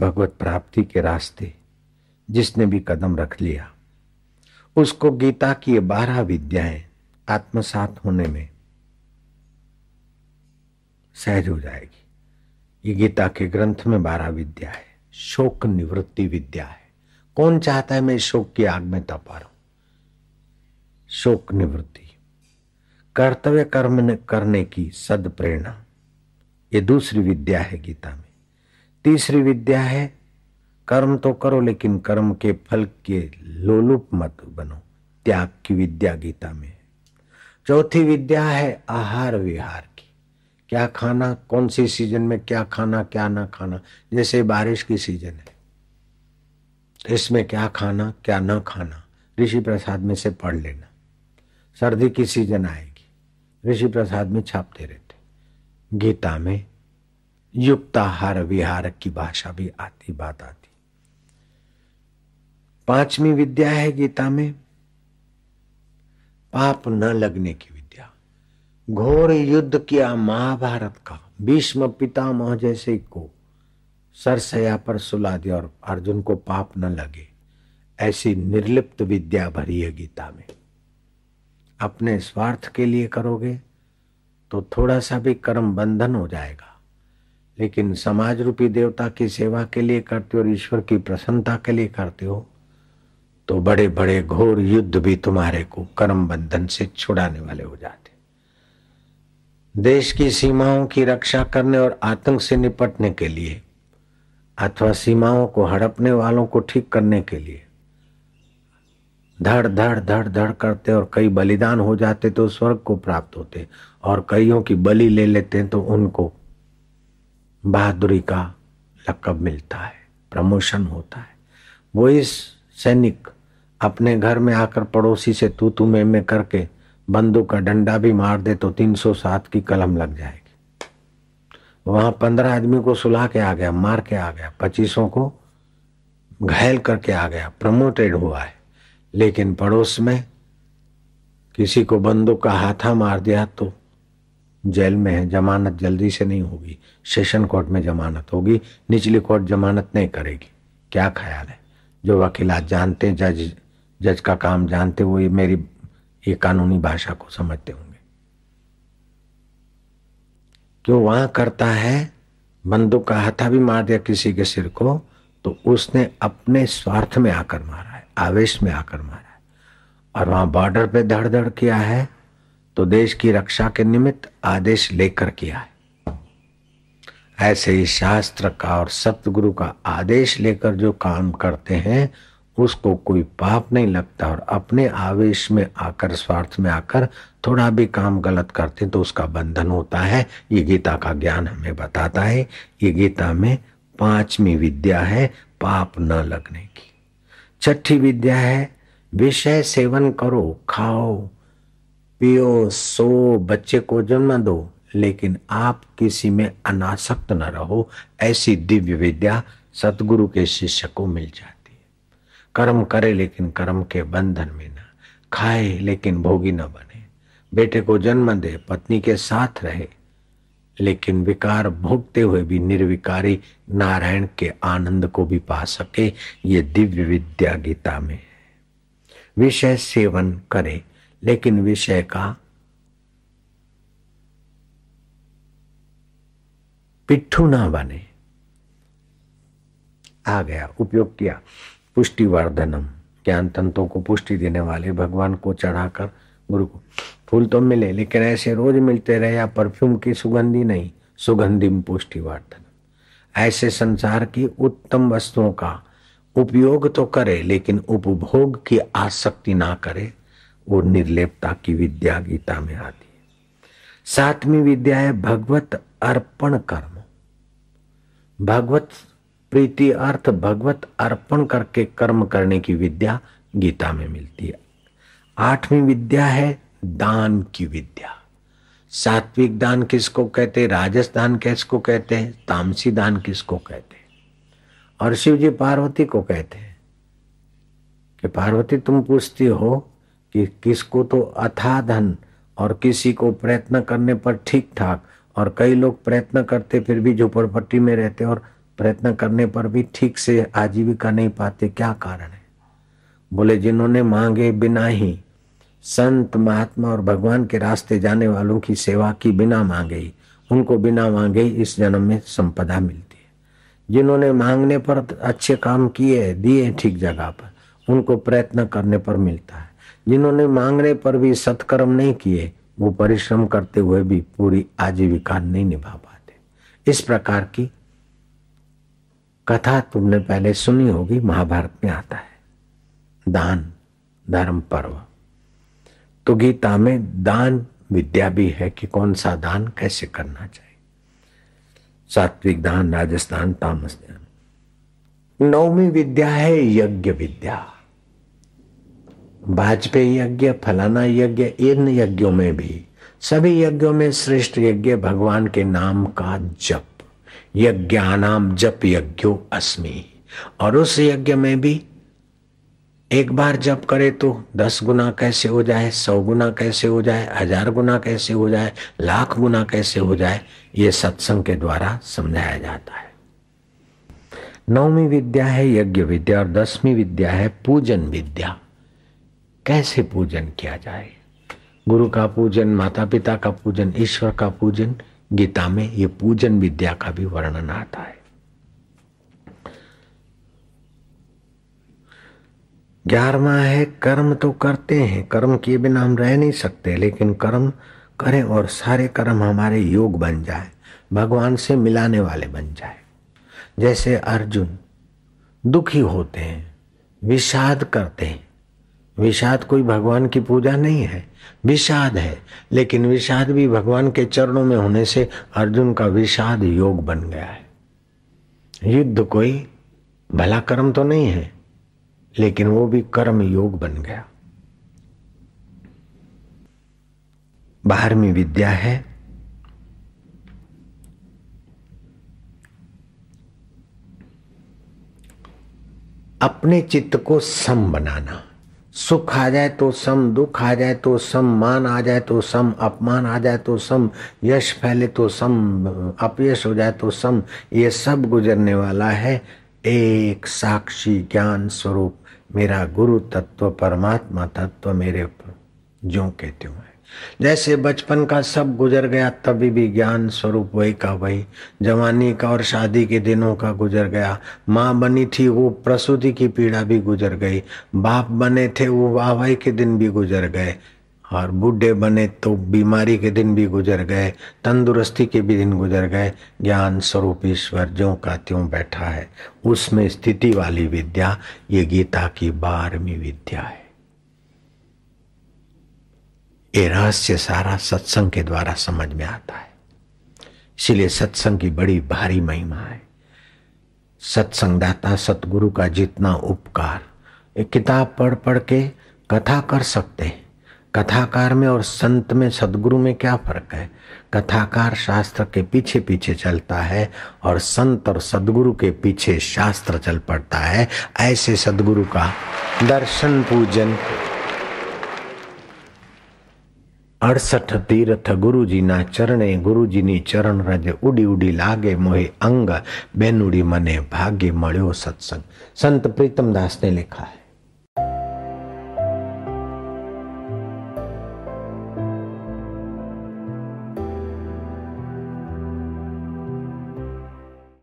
भगवत प्राप्ति के रास्ते जिसने भी कदम रख लिया। उसको गीता की ये बारह विद्याएँ आत्मसात होने में सहज हो जाएगी। ये गीता के ग्रंथ में बारह विद्या है। शोक निवृत्ति विद्या है। कौन चाहता है मैं शोक की आग में तपा रहा? शोक निवृत्ति। कर्तव्य कर्म करने की सद प्रेरणा। ये दूसरी विद्या है गीता में। तीसरी विद्या है, कर्म तो करो, लेकिन कर्म के फल के लोलुप मत बनो। त्याग की विद्या गीता में है। चौथी विद्या है आहार विहार की। क्या खाना, कौन सी सीज़न में क्या खाना, क्या ना खाना? जैसे बारिश की सीज़न है। इसमें क्या खाना, क्या ना खाना? ऋषि प्रसाद में से पढ़ लेना। सर्दी की सीज़न आएगी। ऋषि प्रसाद में छापते रहते। गीता में युक्ताहार विहार की भाषा भी आती, बात आती। पांचवी विद्या है गीता में, पाप न लगने की विद्या। घोर युद्ध किया महाभारत का, भीष्म पितामह जैसे को, सरसया पर सुला दिया और अर्जुन को पाप न लगे, ऐसी निर्लिप्त विद्या भरी है गीता में। अपने स्वार्थ के लिए करोगे तो थोड़ा सा भी कर्म बंधन हो जाएगा। लेकिन समाज रूपी देवता की सेवा के लिए करते हो और ईश्वर की प्रसन्नता के लिए करते हो तो बड़े बड़े घोर युद्ध भी तुम्हारे को कर्म बंधन से छुड़ाने वाले हो जाते देश की सीमाओं की रक्षा करने और आतंक से निपटने के लिए, अथवा सीमाओं को हड़पने वालों को ठीक करने के लिए, धड़ धड़ धड़ धड़ करते और कई बलिदान हो जाते तो स्वर्ग को प्राप्त होते और कईयों की बलि ले लेते हैं तो उनको बहादुरी का लकब मिलता है, प्रमोशन होता है। वो इस सैनिक अपने घर में आकर पड़ोसी से तू तू में में करके बंदूक का डंडा भी मार दे तो 307 की कलम लग जाएगी। वहाँ पंद्रह आदमी को सुला के आ गया, मार के आ गया, पच्चीसों को घायल करके आ गया, प्रमोटेड हुआ है। लेकिन पड़ोस में किसी को बंदूक का हाथा मार दिया तो जेल में है, जमानत जल्दी से नहीं होगी। सेशन कोर्ट में जमानत होगी। निचली कोर्ट जमानत नहीं करेगी। क्या ख्याल है? जो वकील आज जानते जज जज का काम जानते वो ये मेरी, ये कानूनी भाषा को समझते होंगे। क्यों वहाँ करता है? बंदूक का हथा भी मार दिया किसी के सिर को तो उसने अपने स्वार्थ में आकर मारा है, आवेश में आकर मारा है। और वहाँ बॉर्डर पे धड़ धड़ किया है तो देश की रक्षा के निमित्त आदेश लेकर किया है। ऐसे ही शास्त्र का और सतगुरु का आदेश लेकर जो काम करते हैं, उसको कोई पाप नहीं लगता और अपने आवेश में आकर, स्वार्थ में आकर थोड़ा भी काम गलत करते तो उसका बंधन होता है। ये गीता का ज्ञान हमें बताता है। ये गीता में पांचवी विद्या है, पाप न लगने की। छठी विद्या है, विषय सेवन करो, खाओ पियो, सो, बच्चे को जन्म दो, लेकिन आप किसी में अनासक्त न रहो, ऐसी दिव्य विद्या सतगुरु के शिष्य को मिल जाती है। कर्म करे लेकिन कर्म के बंधन में न, खाए लेकिन भोगी न बने। बेटे को जन्म दे, पत्नी के साथ रहे, लेकिन विकार भोगते हुए भी निर्विकारी नारायण के आनंद को भी पा सके, ये दिव्य विद्या गीता में विषय सेवन करे लेकिन विषय का पिट्ठू ना बने। आ गया, उपयोग किया। पुष्टि वर्धनम ज्ञान तंत्रों को पुष्टि देने वाले भगवान को चढ़ाकर गुरु को। फूल तो मिले, लेकिन ऐसे रोज मिलते रहे, या परफ्यूम की सुगंधी नहीं, सुगंधिम पुष्टि वर्धनम ऐसे संसार की उत्तम वस्तुओं का उपयोग तो करे, लेकिन उपभोग की आसक्ति ना करे। वो निर्लेपता की विद्या गीता में आती है। सातवीं विद्या है भगवत अर्पण कर्म। भगवत प्रीति अर्थ भगवत अर्पण करके कर्म करने की विद्या गीता में मिलती है। आठवीं विद्या है दान की विद्या। सात्विक दान किसको कहते हैं? राजस्थान किसको कहते हैं? तामसी दान किसको कहते हैं? और शिव जी पार्वती को कहते हैं कि पार्वती तुम पूछती हो कि किसको तो अथा धन और किसी को प्रयत्न करने पर ठीक ठाक और कई लोग प्रयत्न करते फिर भी झोपड़पट्टी में रहते और प्रयत्न करने पर भी ठीक से आजीविका नहीं पाते, क्या कारण है? बोले, जिन्होंने मांगे बिना ही संत महात्मा और भगवान के रास्ते जाने वालों की सेवा की बिना मांगे ही, उनको बिना मांगे ही इस जन्म में संपदा मिलती है। जिन्होंने मांगने पर अच्छे काम किए, दिए ठीक जगह पर, उनको प्रयत्न करने पर मिलता है। जिन्होंने मांगने पर भी सत्कर्म नहीं किए, वो परिश्रम करते हुए भी पूरी आजीविका नहीं निभा पाते। इस प्रकार की कथा तुमने पहले सुनी होगी, महाभारत में आता है। दान, धर्म, पर्व। तो गीता में दान विद्या भी है कि कौन सा दान कैसे करना चाहिए। सात्विक दान, राजस्थान, तामस दान। नौवीं विद्या है यज्ञ विद्या। वाजपेयी यज्ञ, फलाना यज्ञ, इन यज्ञों में भी, सभी यज्ञों में श्रेष्ठ यज्ञ भगवान के नाम का जप। यज्ञानाम जप यज्ञो अस्मि। और उस यज्ञ में भी एक बार जप करे तो दस गुना कैसे हो जाए, सौ गुना कैसे हो जाए, हज़ार गुना कैसे हो जाए, लाख गुना कैसे हो जाए, ये सत्संग के द्वारा समझाया जाता है। नौवीं विद्या है यज्ञ विद्या और दसवीं विद्या है पूजन विद्या। कैसे पूजन किया जाए? गुरु का पूजन माता पिता का पूजन, ईश्वर का पूजन, गीता में ये पूजन विद्या का भी वर्णन आता है। ग्यारहवा है, कर्म तो करते हैं, कर्म किए बिना हम रह नहीं सकते, लेकिन कर्म करें और सारे कर्म हमारे योग बन जाए, भगवान से मिलाने वाले बन जाए। जैसे अर्जुन दुखी होते हैं, विषाद करते हैं विषाद कोई भगवान की पूजा नहीं है। विषाद है, लेकिन विषाद भी भगवान के चरणों में होने से अर्जुन का विषाद योग बन गया है। युद्ध कोई भला कर्म तो नहीं है, लेकिन वो भी कर्म योग बन गया। बारहवीं विद्या है। अपने चित्त को सम बनाना। सुख आ जाए तो सम, दुख आ जाए तो सम, मान आ जाए तो सम, अपमान आ जाए तो सम, यश फैले तो सम, अपयश हो जाए तो सम, ये सब गुजरने वाला है। एक साक्षी ज्ञान स्वरूप, मेरा गुरु तत्व, परमात्मा तत्व मेरे ऊपर जो कहते हुए। जैसे बचपन का सब गुजर गया, तभी भी ज्ञान स्वरूप वही का वही। जवानी का और शादी के दिनों का गुजर गया। माँ बनी थी वो, प्रसूति की पीड़ा भी गुजर गई। बाप बने थे वो, वाहवाही के दिन भी गुजर गए। और बूढ़े बने तो बीमारी के दिन भी गुजर गए। तंदुरुस्ती के भी दिन गुजर गए। ज्ञान स्वरूप ईश्वर जो का त्यों बैठा है। उसमें स्थिति वाली विद्या, ये गीता की बारहवीं विद्या है। ये रहस्य सारा सत्संग के द्वारा समझ में आता है। इसीलिए सत्संग की बड़ी भारी महिमा है। सत्संगदाता सतगुरु का जितना उपकार, एक किताब पढ़ पढ़ के कथा कर सकते हैं। कथाकार में और संत में सदगुरु में क्या फ़र्क है? कथाकार शास्त्र के पीछे पीछे चलता है और संत और सदगुरु के पीछे शास्त्र चल पड़ता है। ऐसे सदगुरु का दर्शन पूजन અડસઠ તીર્થ ગુરુજીના ચરણે ગુરુજીની ચરણ રજ ઉડી ઉડી લાગે મોહે અંગ બેનુડી મને ભાગ્ય મળ્યો સત્સંગ સંત પ્રીતમદાસને લેખા है